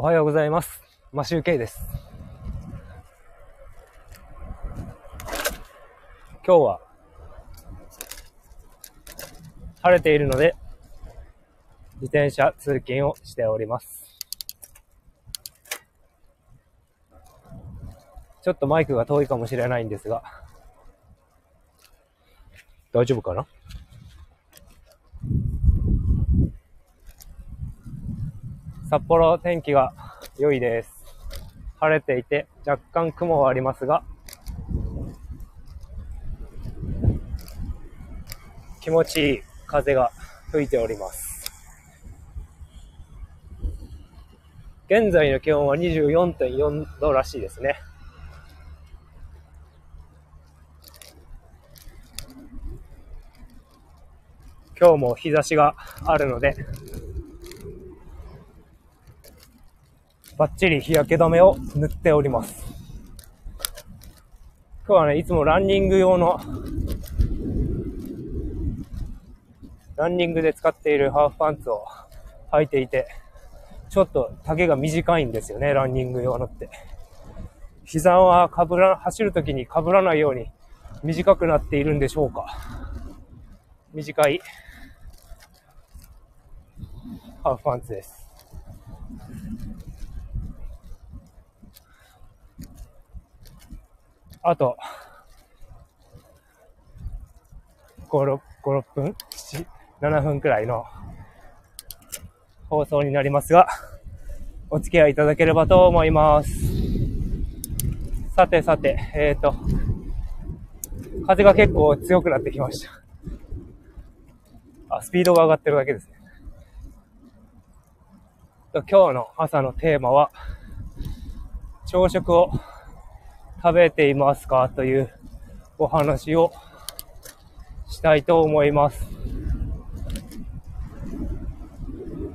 おはようございます。マシュウケイです。今日は晴れているので自転車通勤をしております。ちょっとマイクが遠いかもしれないんですが、大丈夫かな？札幌天気が良いです。晴れていて若干雲はありますが、気持ちいい風が吹いております。現在の気温は24.4度らしいですね。今日も日差しがあるので、バッチリ日焼け止めを塗っております。今日はね、いつもランニング用の、ランニングで使っているハーフパンツを履いていて、ちょっと丈が短いんですよね、ランニング用のって。膝はかぶら、走るときに被らないように短くなっているんでしょうか。短いハーフパンツです。あと、5、6、5 6分 ?7、7分くらいの放送になりますが、お付き合いいただければと思います。さてさて、えっ、ー、と、風が結構強くなってきました。あ、スピードが上がってるだけですね。今日の朝のテーマは、朝食を食べていますか？というお話をしたいと思います。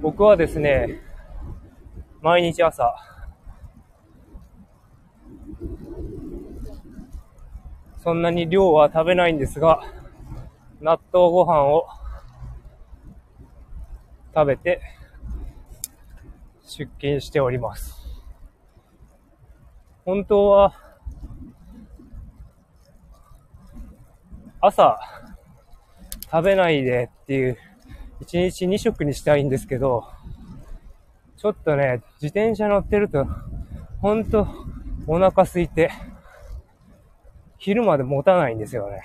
僕はですね、毎日朝、そんなに量は食べないんですが、納豆ご飯を食べて出勤しております。本当は、朝食べないでっていう、一日二食にしたいんですけど、ちょっとね、自転車乗ってると、ほんとお腹空いて、昼まで持たないんですよね。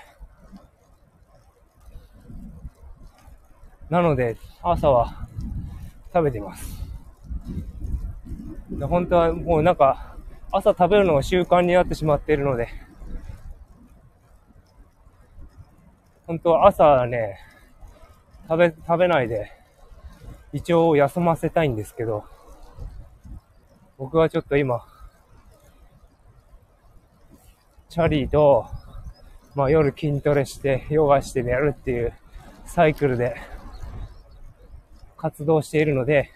なので、朝は食べています。本当はもうなんか、朝食べるのが習慣になってしまっているので、本当は朝ね、食べ、食べないで、胃腸を休ませたいんですけど、僕はちょっと今、チャリーと、まあ夜筋トレして、ヨガして寝るっていうサイクルで活動しているので、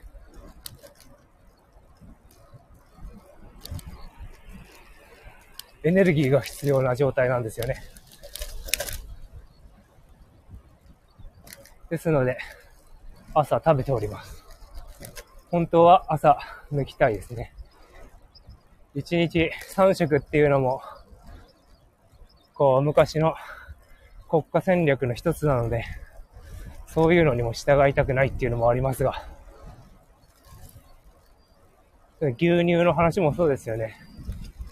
エネルギーが必要な状態なんですよね。ですので、朝食べております。本当は朝抜きたいですね。1日3食っていうのも、こう、昔の国家戦略の一つなので、そういうのにも従いたくないっていうのもありますが、牛乳の話もそうですよね。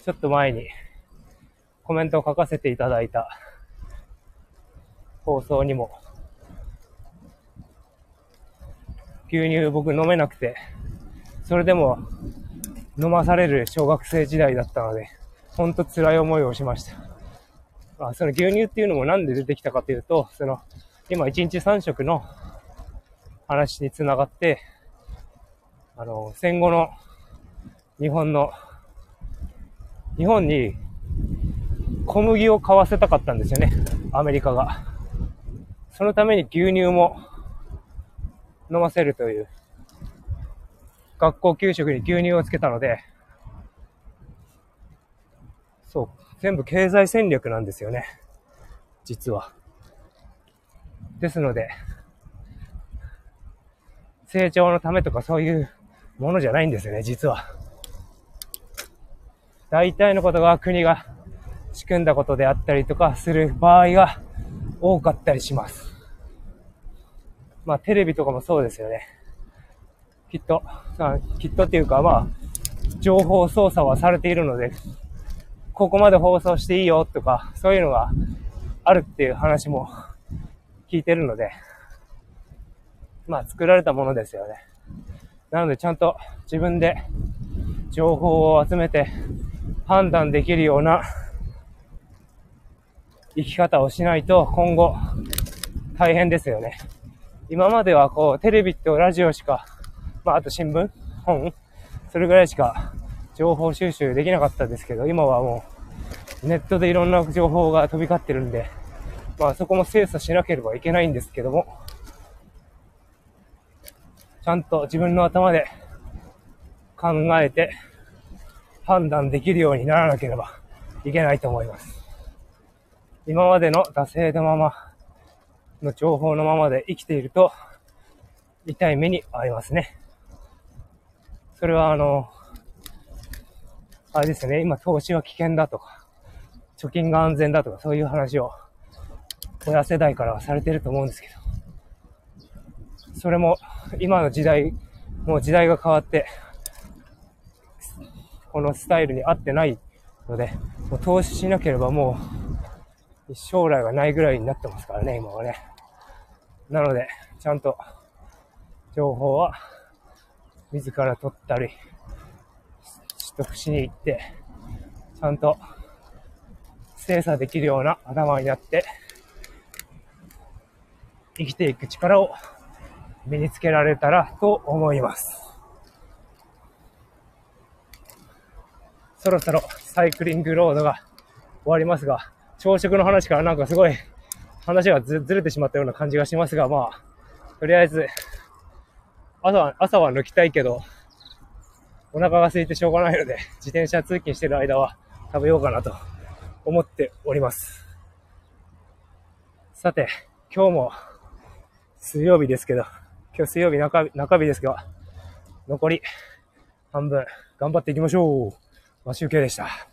ちょっと前にコメントを書かせていただいた放送にも、牛乳僕飲めなくて、それでも飲まされる小学生時代だったので、ほんと辛い思いをしました。まあ、その牛乳っていうのもなんで出てきたかというと、その、今1日3食の話につながって、あの、戦後の日本の、日本に小麦を買わせたかったんですよね。アメリカが。そのために牛乳も飲ませるという、学校給食に牛乳をつけたので、そう、全部経済戦略なんですよね。実は。ですので、成長のためとかそういうものじゃないんですよね、実は。大体のことが国が仕組んだことであったりとかする場合が多かったりします。まあ、テレビとかもそうですよね。きっと、きっとっていうか、まあ、情報操作はされているので、ここまで放送していいよとか、そういうのがあるっていう話も聞いてるので、まあ、作られたものですよね。なので、ちゃんと自分で情報を集めて判断できるような生き方をしないと今後大変ですよね。今まではこうテレビとラジオしか、まああと新聞、本、それぐらいしか情報収集できなかったですけど、今はもうネットでいろんな情報が飛び交ってるんで、まあそこも精査しなければいけないんですけども、ちゃんと自分の頭で考えて判断できるようにならなければいけないと思います。今までの惰性のままの情報のままで生きていると痛い目に遭いますね。それはあの、あれですね、今投資は危険だとか、貯金が安全だとかそういう話を親世代からはされてると思うんですけど、それも今の時代、もう時代が変わって、このスタイルに合ってないので、もう投資しなければもう将来がないぐらいになってますからね、今はね。なので、ちゃんと情報は自ら取ったり、取得しに行って、ちゃんと精査できるような頭になって、生きていく力を身につけられたらと思います。そろそろサイクリングロードが終わりますが、朝食の話からなんかすごい話がずれてしまったような感じがしますが、まあ、とりあえず、朝は、朝は抜きたいけど、お腹が空いてしょうがないので、自転車通勤してる間は食べようかなと思っております。さて、今日も水曜日ですけど、今日水曜日中中日ですが、残り半分頑張っていきましょう。マシュウケイでした。